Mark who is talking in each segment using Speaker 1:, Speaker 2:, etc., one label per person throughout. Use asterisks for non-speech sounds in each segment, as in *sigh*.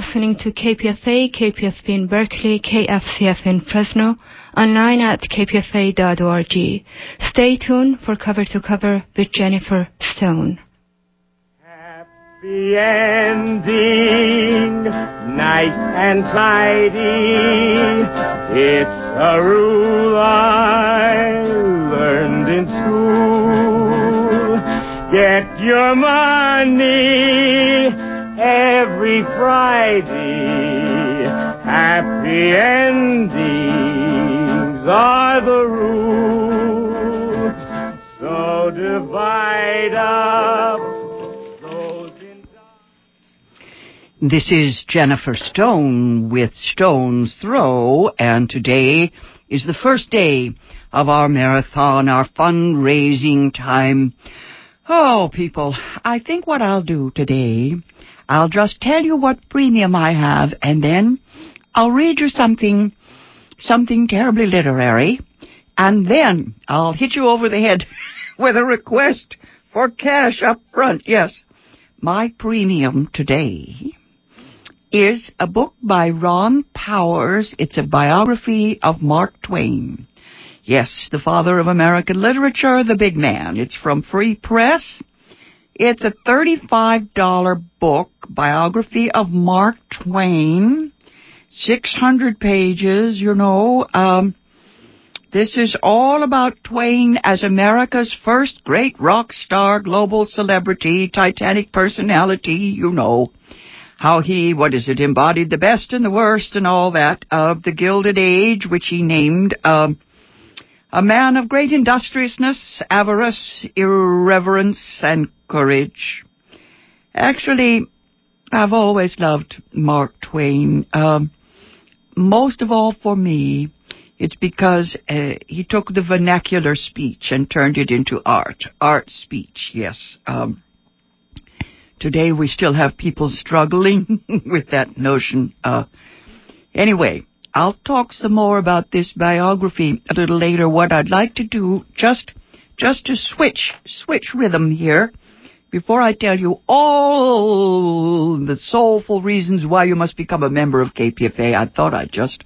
Speaker 1: listening to KPFA, KPFB in Berkeley, KFCF in Fresno, online at kpfa.org. Stay tuned for Cover to Cover with Jennifer Stone.
Speaker 2: Happy ending, nice and tidy. It's a rule I learned in school. Get your money every Friday. Happy endings are the rule. So divide up. This is Jennifer Stone with Stone's Throw, and today is the first day of our marathon, our fundraising time. Oh, people, I think what I'll do today I'll just tell you what premium I have, and then I'll read you something, something terribly literary, and then I'll hit you over the head *laughs* with a request for cash up front. Yes. My premium today is a book by Ron Powers. It's a biography of Mark Twain. Yes, the father of American literature, the big man. It's from Free Press. It's a $35 book, biography of Mark Twain, 600 pages, you know. Um, this is all about Twain as America's first great rock star, global celebrity, titanic personality, you know. How he, what is it, embodied the best and the worst and all that of the Gilded Age, which he named, um, a man of great industriousness, avarice, irreverence, and courage. Actually, I've always loved Mark Twain. Uh, most of all for me, it's because uh, he took the vernacular speech and turned it into art. Art speech, yes. Um, today we still have people struggling *laughs* with that notion. Uh, anyway, I'll talk some more about this biography a little later. What I'd like to do, just, just to switch, switch rhythm here, before I tell you all the soulful reasons why you must become a member of KPFA, I thought I'd just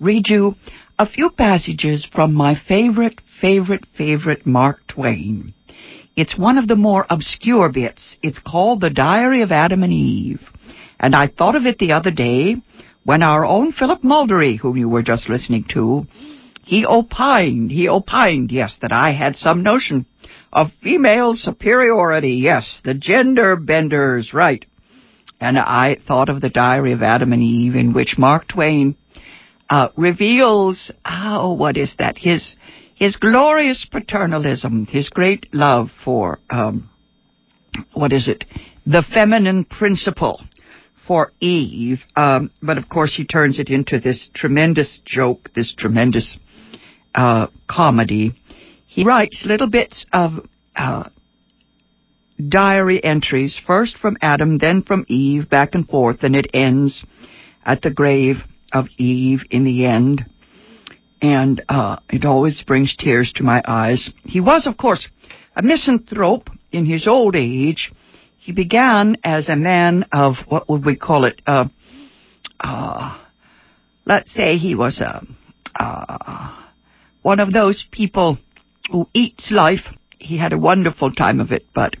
Speaker 2: read you a few passages from my favorite, favorite, favorite Mark Twain. It's one of the more obscure bits. It's called The Diary of Adam and Eve. And I thought of it the other day when our own Philip Maldari, whom you were just listening to, he opined, he opined, yes, that I had some notion of female superiority, yes, the gender benders, right. And I thought of the diary of Adam and Eve in which Mark Twain uh, reveals, oh, what is that? His, his glorious paternalism, his great love for, um, what is it? The feminine principle for Eve, um, but of course he turns it into this tremendous joke, this tremendous uh, comedy. He writes little bits of uh, diary entries, first from Adam, then from Eve, back and forth, and it ends at the grave of Eve in the end. And uh, it always brings tears to my eyes. He was, of course, a misanthrope in his old age, he began as a man of, what would we call it? Uh, uh, let's say he was a, uh, uh, one of those people who eats life. He had a wonderful time of it, but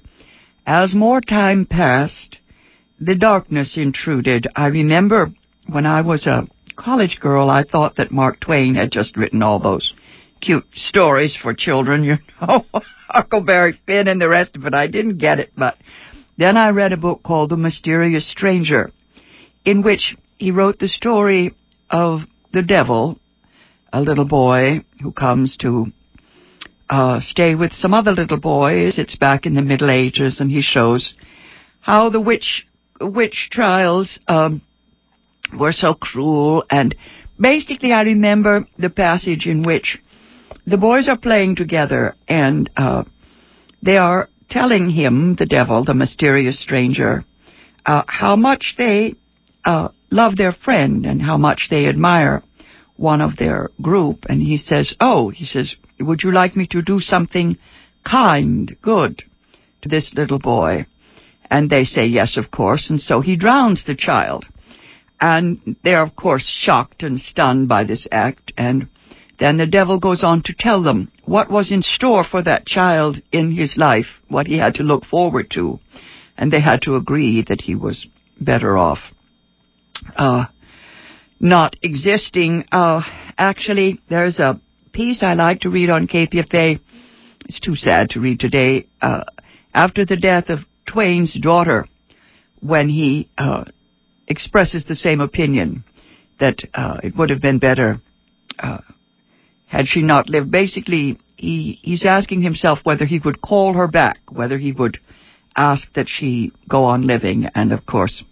Speaker 2: as more time passed, the darkness intruded. I remember when I was a college girl, I thought that Mark Twain had just written all those cute stories for children, you *laughs* know, Huckleberry Finn and the rest of it. I didn't get it, but then I read a book called The Mysterious Stranger, in which he wrote the story of the devil, a little boy who comes to uh, stay with some other little boys. It's back in the Middle Ages, and he shows how the witch witch trials um, were so cruel. And basically, I remember the passage in which the boys are playing together, and uh, they are telling him, the devil, the mysterious stranger, uh, how much they uh, love their friend and how much they admire one of their group. And he says, Oh, he says, would you like me to do something kind, good to this little boy? And they say, Yes, of course. And so he drowns the child. And they're, of course, shocked and stunned by this act. And then the devil goes on to tell them what was in store for that child in his life, what he had to look forward to, and they had to agree that he was better off uh, not existing. Uh, actually, there's a piece I like to read on KPFA. It's too sad to read today. Uh, after the death of Twain's daughter, when he uh, expresses the same opinion that uh, it would have been better uh, had she not lived. Basically, he, he's asking himself whether he would call her back, whether he would ask that she go on living, and of course,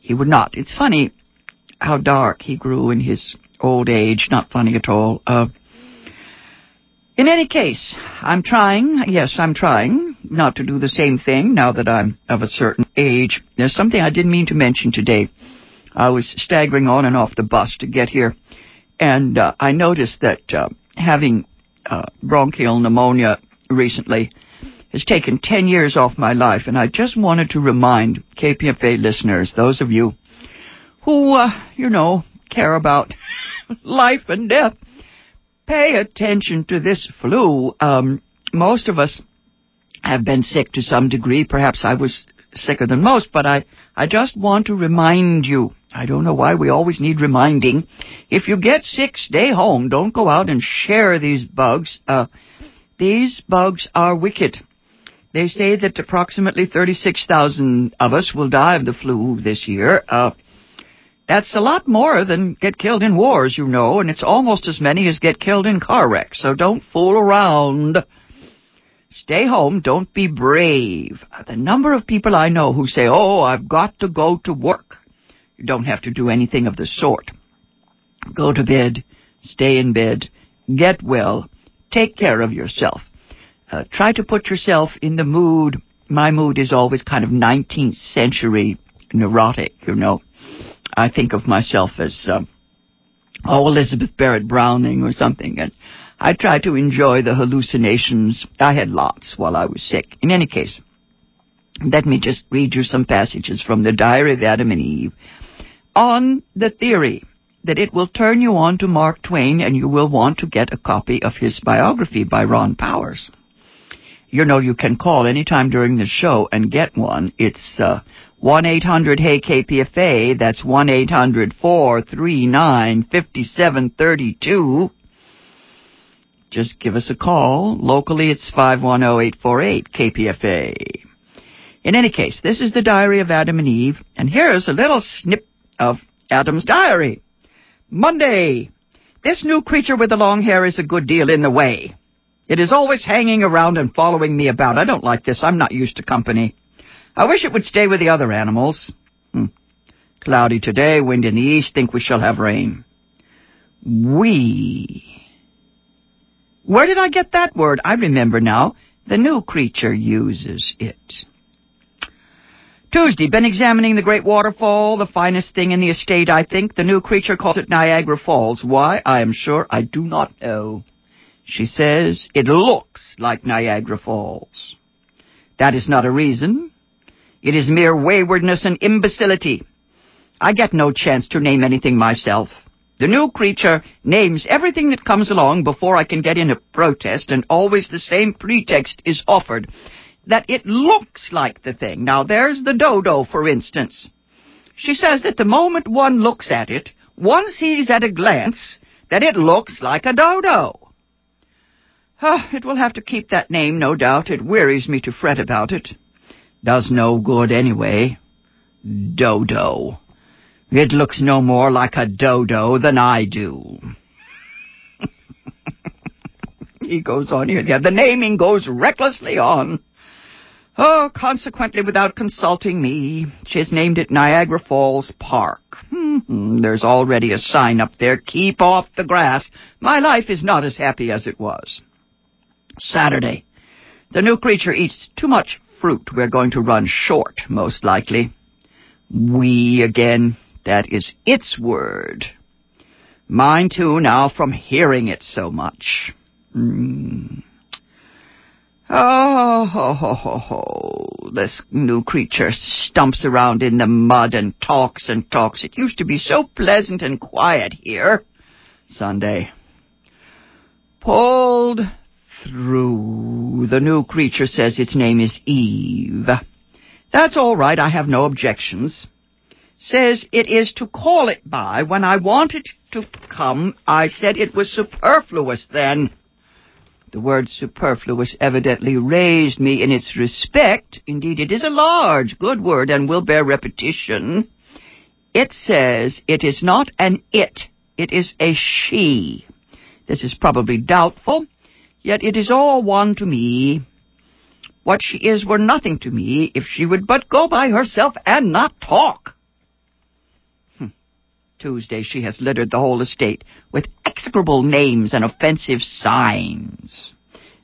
Speaker 2: he would not. It's funny how dark he grew in his old age, not funny at all. Uh, in any case, I'm trying, yes, I'm trying not to do the same thing now that I'm of a certain age. There's something I didn't mean to mention today. I was staggering on and off the bus to get here and uh, I noticed that uh, having uh, bronchial pneumonia recently has taken 10 years off my life. And I just wanted to remind KPFA listeners, those of you who, uh, you know, care about *laughs* life and death, pay attention to this flu. Um, most of us have been sick to some degree. Perhaps I was sicker than most, but I, I just want to remind you I don't know why we always need reminding. If you get sick, stay home. Don't go out and share these bugs. Uh, these bugs are wicked. They say that approximately 36,000 of us will die of the flu this year. Uh, that's a lot more than get killed in wars, you know, and it's almost as many as get killed in car wrecks. So don't fool around. Stay home. Don't be brave. The number of people I know who say, oh, I've got to go to work don't have to do anything of the sort. Go to bed, stay in bed, get well, take care of yourself. Uh, try to put yourself in the mood. My mood is always kind of 19th century neurotic, you know. I think of myself as, uh, oh, Elizabeth Barrett Browning or something. And I try to enjoy the hallucinations. I had lots while I was sick. In any case, let me just read you some passages from the Diary of Adam and Eve on the theory that it will turn you on to Mark Twain and you will want to get a copy of his biography by Ron Powers. You know, you can call anytime during the show and get one. It's uh, 1-800-HEY-KPFA. That's 1-800-439-5732. Just give us a call. Locally, it's 510-848-KPFA. In any case, this is the Diary of Adam and Eve, and here is a little snip of Adam's diary. Monday. This new creature with the long hair is a good deal in the way. It is always hanging around and following me about. I don't like this. I'm not used to company. I wish it would stay with the other animals. Hmm. Cloudy today, wind in the east, think we shall have rain. We. Where did I get that word? I remember now. The new creature uses it. Tuesday, been examining the great waterfall, the finest thing in the estate, I think. The new creature calls it Niagara Falls. Why, I am sure I do not know. She says, it looks like Niagara Falls. That is not a reason. It is mere waywardness and imbecility. I get no chance to name anything myself. The new creature names everything that comes along before I can get in a protest, and always the same pretext is offered that it looks like the thing. Now, there's the dodo, for instance. She says that the moment one looks at it, one sees at a glance that it looks like a dodo. Oh, it will have to keep that name, no doubt. It wearies me to fret about it. Does no good anyway. Dodo. It looks no more like a dodo than I do. *laughs* he goes on here. Yeah, the naming goes recklessly on. Oh, consequently, without consulting me, she has named it Niagara Falls Park. Mm-hmm. There's already a sign up there, keep off the grass. My life is not as happy as it was. Saturday. The new creature eats too much fruit. We're going to run short, most likely. We again. That is its word. Mine too now from hearing it so much. Mm. Oh, ho, ho, ho, ho. This new creature stumps around in the mud and talks and talks. It used to be so pleasant and quiet here. Sunday. Pulled through. The new creature says its name is Eve. That's all right. I have no objections. Says it is to call it by when I wanted to come. I said it was superfluous then. The word superfluous evidently raised me in its respect. Indeed, it is a large, good word and will bear repetition. It says it is not an it. It is a she. This is probably doubtful, yet it is all one to me. What she is were nothing to me if she would but go by herself and not talk. Tuesday she has littered the whole estate with execrable names and offensive signs.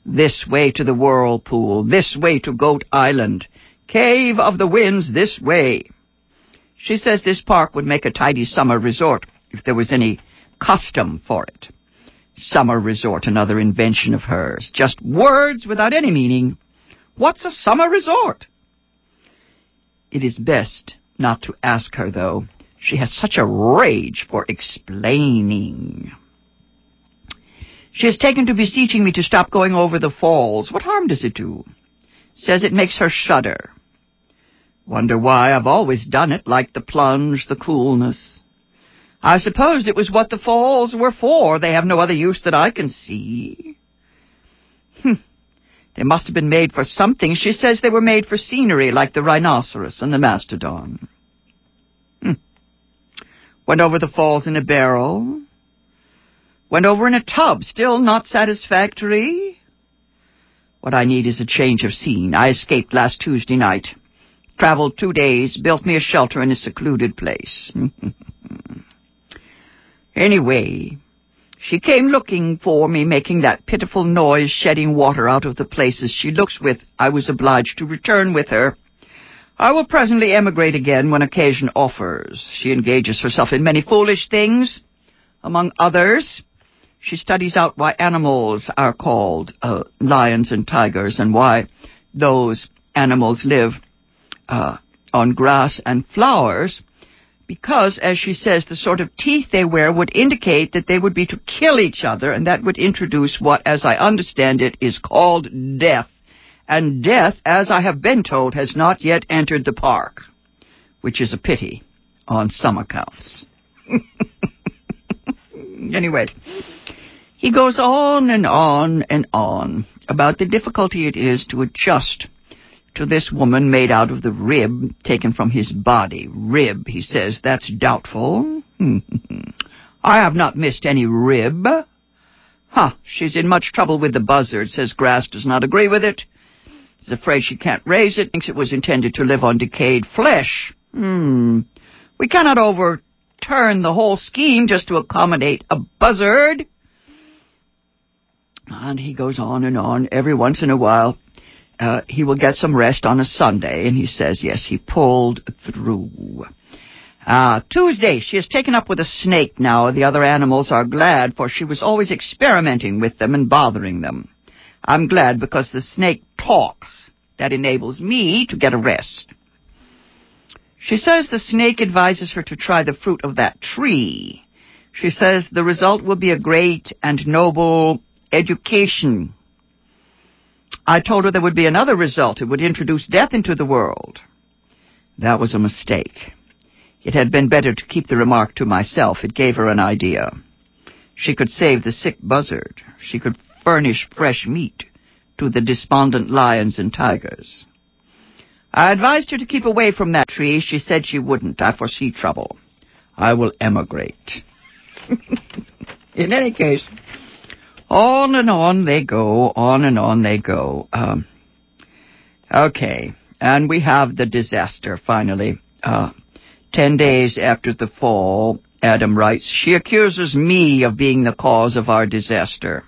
Speaker 2: This way to the whirlpool, this way to Goat Island, Cave of the Winds this way. She says this park would make a tidy summer resort if there was any custom for it. Summer resort, another invention of hers. Just words without any meaning. What's a summer resort? It is best not to ask her, though. She has such a rage for explaining. She has taken to beseeching me to stop going over the falls. What harm does it do? Says it makes her shudder. Wonder why I've always done it, like the plunge, the coolness. I supposed it was what the falls were for. They have no other use that I can see. Hm. They must have been made for something. She says they were made for scenery, like the rhinoceros and the mastodon went over the falls in a barrel, went over in a tub, still not satisfactory. What I need is a change of scene. I escaped last Tuesday night, traveled two days, built me a shelter in a secluded place. *laughs* anyway, she came looking for me, making that pitiful noise, shedding water out of the places she looks with. I was obliged to return with her. I will presently emigrate again when occasion offers. She engages herself in many foolish things. Among others, she studies out why animals are called uh, lions and tigers and why those animals live uh, on grass and flowers because, as she says, the sort of teeth they wear would indicate that they would be to kill each other, and that would introduce what, as I understand it, is called death and death, as I have been told, has not yet entered the park, which is a pity on some accounts. *laughs* anyway, he goes on and on and on about the difficulty it is to adjust to this woman made out of the rib taken from his body. Rib, he says, that's doubtful. *laughs* I have not missed any rib. Ha, huh, she's in much trouble with the buzzard, says Grass does not agree with it is afraid she can't raise it, thinks it was intended to live on decayed flesh. Hmm. We cannot overturn the whole scheme just to accommodate a buzzard. And he goes on and on. Every once in a while, uh, he will get some rest on a Sunday, and he says, yes, he pulled through. Ah, Tuesday, she has taken up with a snake now. The other animals are glad, for she was always experimenting with them and bothering them. I'm glad because the snake talks that enables me to get a rest. She says the snake advises her to try the fruit of that tree. She says the result will be a great and noble education. I told her there would be another result. It would introduce death into the world. That was a mistake. It had been better to keep the remark to myself. It gave her an idea. She could save the sick buzzard. She could furnish fresh meat to the despondent lions and tigers. I advised her to keep away from that tree. She said she wouldn't. I foresee trouble. I will emigrate. *laughs* In any case, on and on they go, on and on they go. Um, okay, and we have the disaster finally. Uh, ten days after the fall, Adam writes, She accuses me of being the cause of our disaster.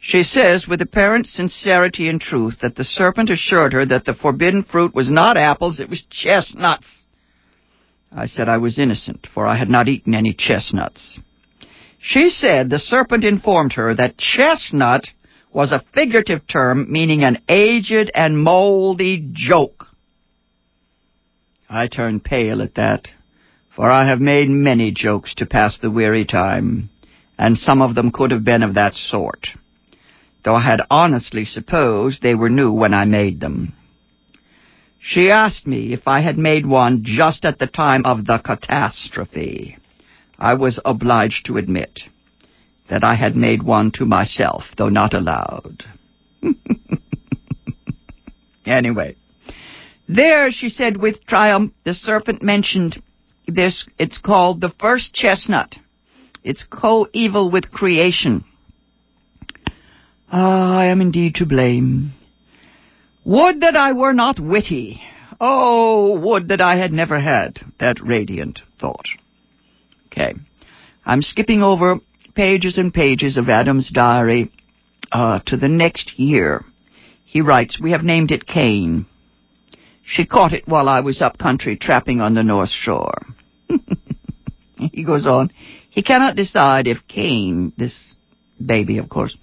Speaker 2: She says with apparent sincerity and truth that the serpent assured her that the forbidden fruit was not apples, it was chestnuts. I said I was innocent, for I had not eaten any chestnuts. She said the serpent informed her that chestnut was a figurative term meaning an aged and moldy joke. I turned pale at that, for I have made many jokes to pass the weary time, and some of them could have been of that sort though I had honestly supposed they were new when I made them. She asked me if I had made one just at the time of the catastrophe. I was obliged to admit that I had made one to myself, though not aloud. *laughs* anyway, there, she said with triumph, the serpent mentioned this. It's called the first chestnut. It's coeval with creation. Ah, I am indeed to blame. Would that I were not witty! Oh, would that I had never had that radiant thought. Okay. I'm skipping over pages and pages of Adam's diary uh, to the next year. He writes, We have named it Cain. She caught it while I was up country trapping on the North Shore. *laughs* he goes on, He cannot decide if Cain, this baby, of course,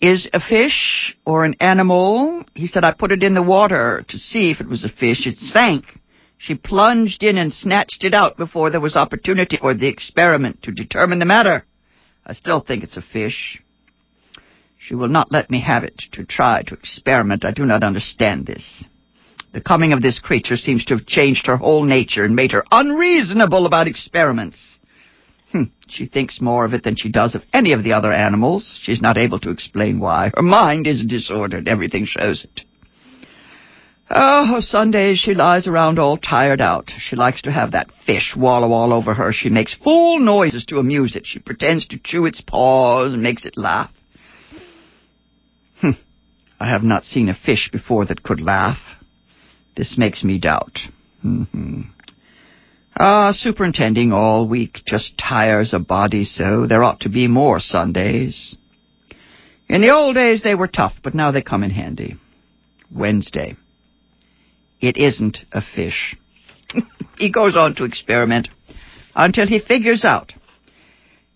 Speaker 2: is a fish or an animal. He said, I put it in the water to see if it was a fish. It sank. She plunged in and snatched it out before there was opportunity for the experiment to determine the matter. I still think it's a fish. She will not let me have it to try to experiment. I do not understand this. The coming of this creature seems to have changed her whole nature and made her unreasonable about experiments. Hmm, she thinks more of it than she does of any of the other animals. She's not able to explain why. Her mind is disordered. Everything shows it. Oh, Sundays she lies around all tired out. She likes to have that fish wallow all over her. She makes fool noises to amuse it. She pretends to chew its paws and makes it laugh. Hm, I have not seen a fish before that could laugh. This makes me doubt. Mm-hmm. Ah, superintending all week just tires a body so. There ought to be more Sundays. In the old days they were tough, but now they come in handy. Wednesday. It isn't a fish. *laughs* he goes on to experiment until he figures out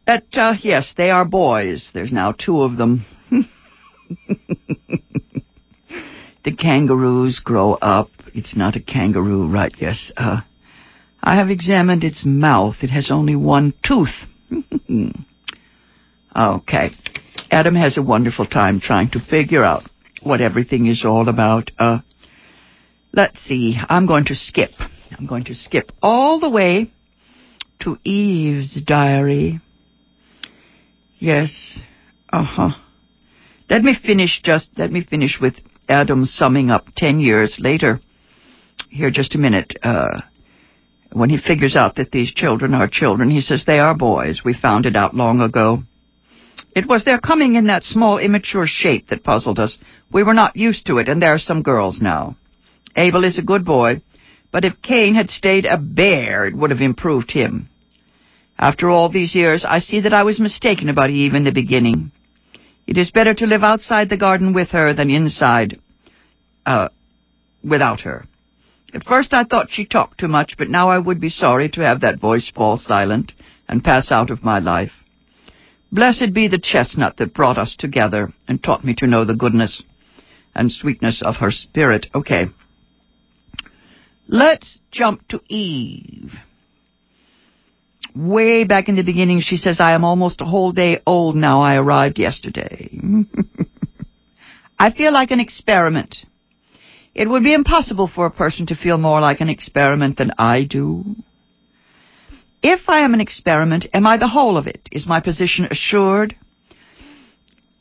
Speaker 2: that, uh, yes, they are boys. There's now two of them. *laughs* the kangaroos grow up. It's not a kangaroo, right? Yes. Uh, I have examined its mouth. It has only one tooth. *laughs* okay. Adam has a wonderful time trying to figure out what everything is all about. Uh, let's see. I'm going to skip. I'm going to skip all the way to Eve's diary. Yes. Uh huh. Let me finish just, let me finish with Adam summing up 10 years later. Here, just a minute. Uh, when he figures out that these children are children, he says, They are boys. We found it out long ago. It was their coming in that small, immature shape that puzzled us. We were not used to it, and there are some girls now. Abel is a good boy, but if Cain had stayed a bear, it would have improved him. After all these years, I see that I was mistaken about Eve in the beginning. It is better to live outside the garden with her than inside, uh, without her. At first I thought she talked too much, but now I would be sorry to have that voice fall silent and pass out of my life. Blessed be the chestnut that brought us together and taught me to know the goodness and sweetness of her spirit. Okay. Let's jump to Eve. Way back in the beginning, she says, I am almost a whole day old now. I arrived yesterday. *laughs* I feel like an experiment. It would be impossible for a person to feel more like an experiment than I do. If I am an experiment, am I the whole of it? Is my position assured?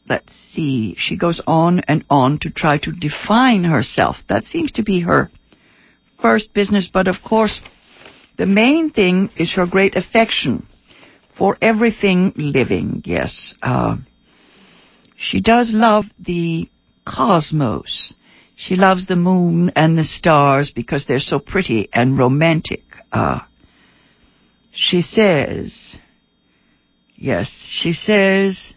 Speaker 2: Let's see. She goes on and on to try to define herself. That seems to be her first business, but of course, the main thing is her great affection for everything living, yes. Uh, she does love the cosmos. She loves the moon and the stars because they're so pretty and romantic. Uh, she says, yes, she says,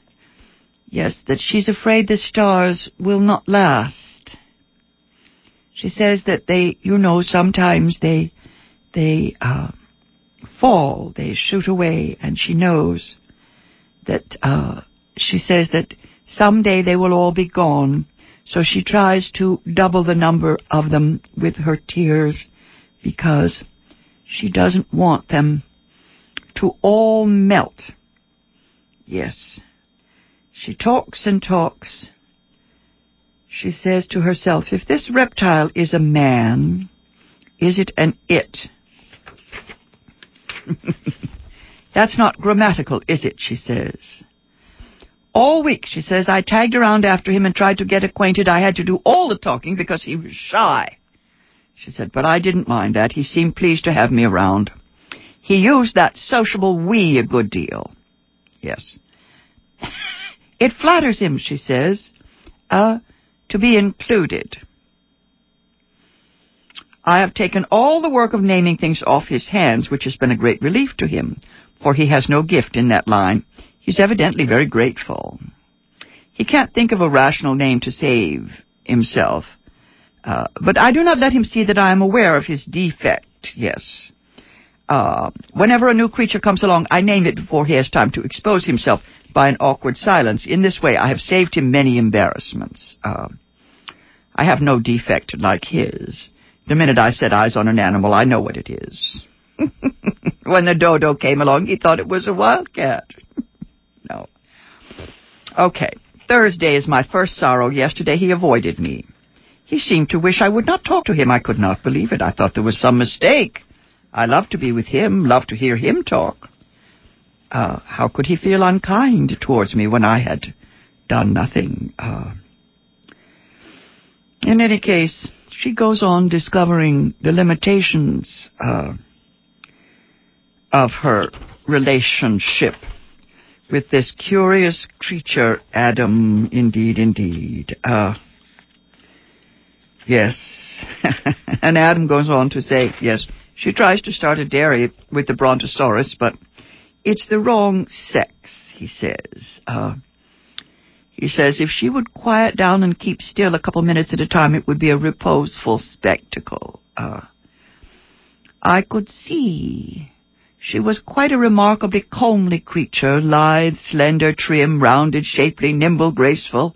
Speaker 2: yes, that she's afraid the stars will not last. She says that they, you know, sometimes they, they, uh, fall, they shoot away, and she knows that, uh, she says that someday they will all be gone so she tries to double the number of them with her tears because she doesn't want them to all melt. Yes. She talks and talks. She says to herself, if this reptile is a man, is it an it? *laughs* That's not grammatical, is it? She says. All week, she says, I tagged around after him and tried to get acquainted. I had to do all the talking because he was shy. She said, but I didn't mind that. He seemed pleased to have me around. He used that sociable we a good deal. Yes. *laughs* it flatters him, she says, uh, to be included. I have taken all the work of naming things off his hands, which has been a great relief to him, for he has no gift in that line. He's evidently very grateful. He can't think of a rational name to save himself. Uh, but I do not let him see that I am aware of his defect, yes. Uh, whenever a new creature comes along, I name it before he has time to expose himself by an awkward silence. In this way, I have saved him many embarrassments. Uh, I have no defect like his. The minute I set eyes on an animal, I know what it is. *laughs* when the dodo came along, he thought it was a wildcat. *laughs* know. Okay. Thursday is my first sorrow. Yesterday he avoided me. He seemed to wish I would not talk to him. I could not believe it. I thought there was some mistake. I love to be with him, love to hear him talk. Uh, how could he feel unkind towards me when I had done nothing? Uh, in any case, she goes on discovering the limitations uh, of her relationship with this curious creature, Adam, indeed, indeed. Uh, yes. *laughs* and Adam goes on to say, yes, she tries to start a dairy with the brontosaurus, but it's the wrong sex, he says. Uh, he says if she would quiet down and keep still a couple minutes at a time, it would be a reposeful spectacle. Uh, I could see she was quite a remarkably comely creature, lithe, slender, trim, rounded, shapely, nimble, graceful.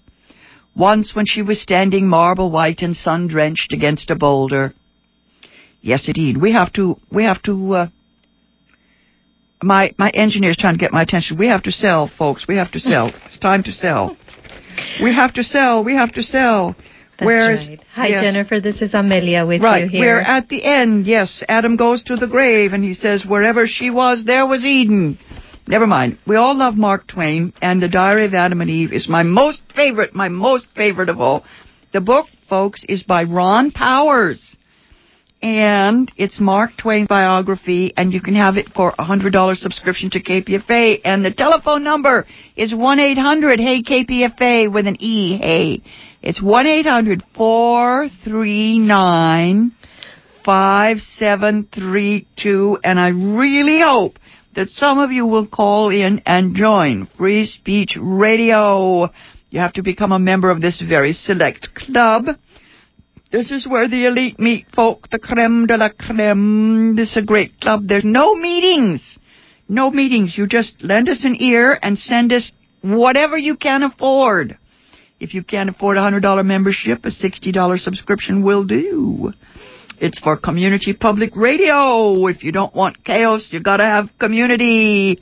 Speaker 2: Once when she was standing marble white and sun-drenched against a boulder. Yes, indeed. We have to, we have to, uh, my, my is trying to get my attention. We have to sell, folks. We have to sell. it's time to sell. We have to sell. We have to sell.
Speaker 3: That's Whereas, right. Hi, yes. Jennifer. This is Amelia with
Speaker 2: right, you
Speaker 3: here.
Speaker 2: we're at the end, yes, Adam goes to the grave and he says, Wherever she was, there was Eden. Never mind. We all love Mark Twain, and The Diary of Adam and Eve is my most favorite, my most favorite of all. The book, folks, is by Ron Powers. And it's Mark Twain's biography, and you can have it for a $100 subscription to KPFA. And the telephone number is 1-800-HEY-KPFA with an E, hey. It's 1 800 439 5732, and I really hope that some of you will call in and join Free Speech Radio. You have to become a member of this very select club. This is where the elite meet, folk, the creme de la creme. This is a great club. There's no meetings. No meetings. You just lend us an ear and send us whatever you can afford. If you can't afford a $100 membership, a $60 subscription will do. It's for community public radio. If you don't want chaos, you gotta have community.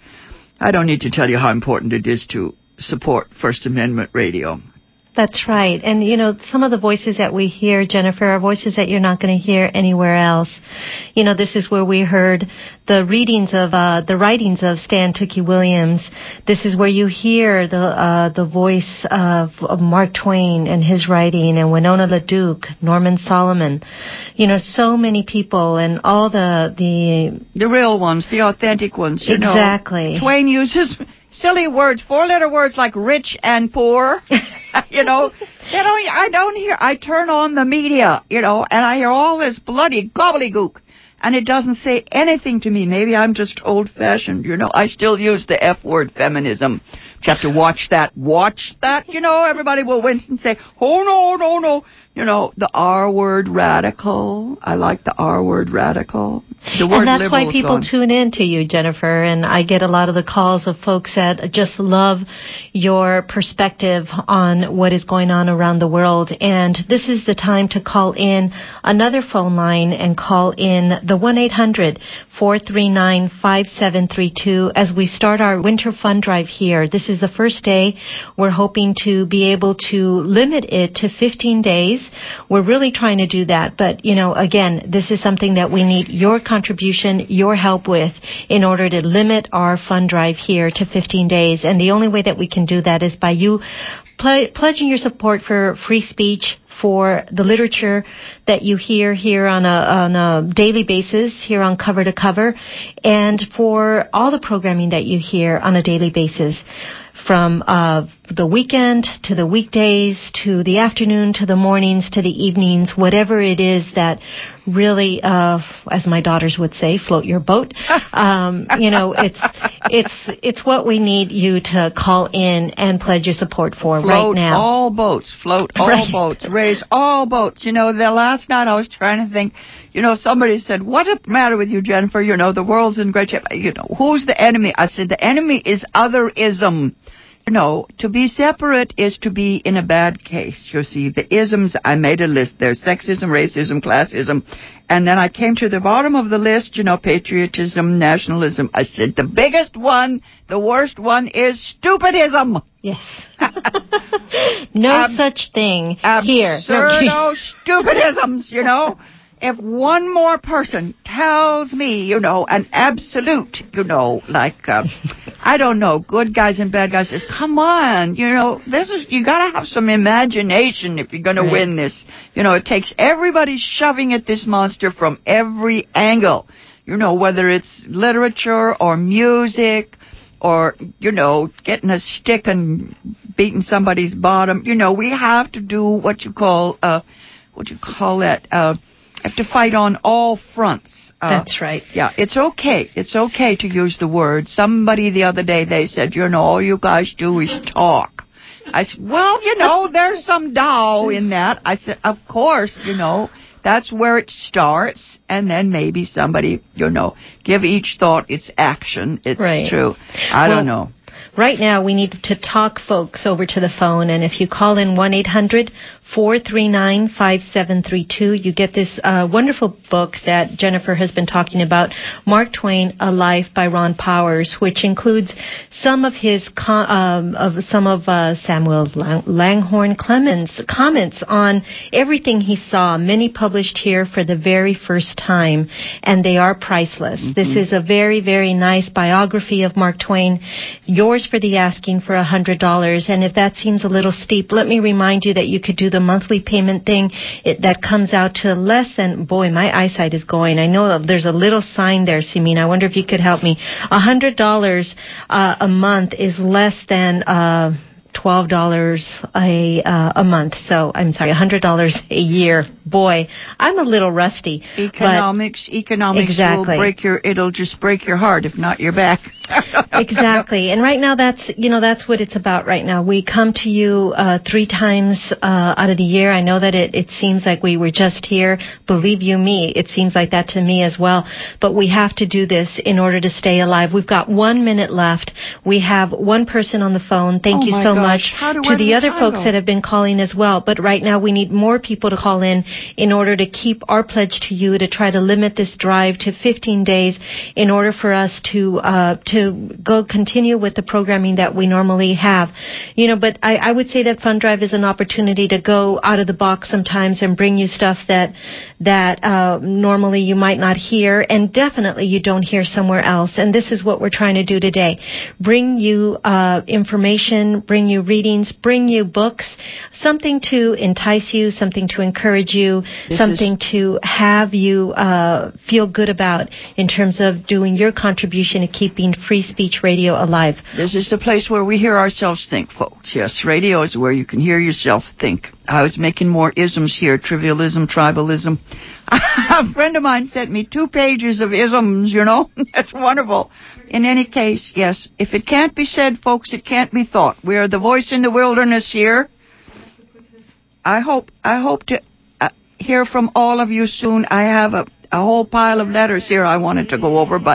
Speaker 2: I don't need to tell you how important it is to support First Amendment radio.
Speaker 3: That's right. And you know, some of the voices that we hear, Jennifer, are voices that you're not going to hear anywhere else. You know, this is where we heard the readings of uh, the writings of Stan Tookie Williams. This is where you hear the uh, the voice of, of, Mark Twain and his writing, and Winona LaDuke, Norman Solomon. You know, so many people and all the the
Speaker 2: the real ones, the authentic ones.
Speaker 3: exactly.
Speaker 2: Know. Twain uses silly words, four letter words like rich and poor. *laughs* you know, they don't, I don't hear, I turn on the media, you know, and I hear all this bloody gobbledygook. And it doesn't say anything to me. Maybe I'm just old fashioned, you know. I still use the F word feminism. You have to watch that, watch that, you know. Everybody will wince and say, oh no, no, no. You know, the R word radical. I like the R word radical
Speaker 3: and that's why people gone. tune in to you, Jennifer. And I get a lot of the calls of folks that just love your perspective on what is going on around the world. And this is the time to call in another phone line and call in the 1-800-439-5732 as we start our winter fund drive here. This is the first day. We're hoping to be able to limit it to 15 days. We're really trying to do that. But, you know, again, this is something that we need your contribution, your help with, in order to limit our fund drive here to 15 days. And the only way that we can do that is by you pl- pledging your support for free speech, for the literature that you hear here on a, on a daily basis, here on cover to cover, and for all the programming that you hear on a daily basis from uh, the weekend to the weekdays to the afternoon to the mornings to the evenings, whatever it is that really, uh, as my daughters would say, float your boat. *laughs* Um, you know, it's it's it's what we need you to call in and pledge your support for
Speaker 2: float
Speaker 3: right now.
Speaker 2: All boats, float all right. boats, raise all boats. You know, the last night I was trying to think. You know, somebody said, "What's the matter with you, Jennifer? You know, the world's in great shape. You know, who's the enemy?" I said, "The enemy is otherism." No, to be separate is to be in a bad case. You see, the isms, I made a list. There's sexism, racism, classism. And then I came to the bottom of the list, you know, patriotism, nationalism. I said the biggest one, the worst one is stupidism.
Speaker 3: Yes. *laughs* no such thing absurdo here. No,
Speaker 2: stupidisms, you know if one more person tells me, you know, an absolute, you know, like, uh, *laughs* I don't know, good guys and bad guys, says, come on, you know, this is, you gotta have some imagination if you're gonna right. win this. You know, it takes everybody shoving at this monster from every angle. You know, whether it's literature or music or, you know, getting a stick and beating somebody's bottom. You know, we have to do what you call, uh, what you call that, uh, have to fight on all fronts.
Speaker 3: Uh, That's right.
Speaker 2: Yeah, it's okay. It's okay to use the word. Somebody the other day they said, you know, all you guys do is talk. I said, well, you know, *laughs* there's some Tao in that. I said, of course, you know, that's where it starts, and then maybe somebody, you know, give each thought its action. It's right. true. I well, don't know.
Speaker 3: Right now, we need to talk folks over to the phone, and if you call in 1 eight hundred 4395732. You get this uh, wonderful book that Jennifer has been talking about, Mark Twain: A Life by Ron Powers, which includes some of his um, of some of uh, Samuel Lang- Langhorne Clemens comments on everything he saw, many published here for the very first time, and they are priceless. Mm-hmm. This is a very very nice biography of Mark Twain, yours for the asking for $100, and if that seems a little steep, let me remind you that you could do the the monthly payment thing, it, that comes out to less than, boy, my eyesight is going. I know there's a little sign there, Simin. I wonder if you could help me. A $100 uh, a month is less than, uh, twelve dollars a uh, a month. So I'm sorry, hundred dollars a year boy, I'm a little rusty.
Speaker 2: Economics, economics exactly. will break your, it'll just break your heart, if not your back. *laughs* *laughs*
Speaker 3: exactly. And right now that's, you know, that's what it's about right now. We come to you, uh, three times, uh, out of the year. I know that it, it seems like we were just here. Believe you me, it seems like that to me as well. But we have to do this in order to stay alive. We've got one minute left. We have one person on the phone. Thank oh you so gosh. much to the other folks that have been calling as well. But right now we need more people to call in in order to keep our pledge to you to try to limit this drive to 15 days in order for us to uh, to go continue with the programming that we normally have. You know, but I, I would say that Fund Drive is an opportunity to go out of the box sometimes and bring you stuff that that uh, normally you might not hear, and definitely you don't hear somewhere else. And this is what we're trying to do today: bring you uh, information, bring you readings, bring you books, something to entice you, something to encourage you you, this something is, to have you uh, feel good about in terms of doing your contribution to keeping free speech radio alive.
Speaker 2: This is the place where we hear ourselves think, folks. Yes, radio is where you can hear yourself think. I was making more isms here trivialism, tribalism. *laughs* a friend of mine sent me two pages of isms, you know? *laughs* That's wonderful. In any case, yes, if it can't be said, folks, it can't be thought. We are the voice in the wilderness here. I hope I hope to hear from all of you soon. I have a, a whole pile of letters here I wanted to go over, but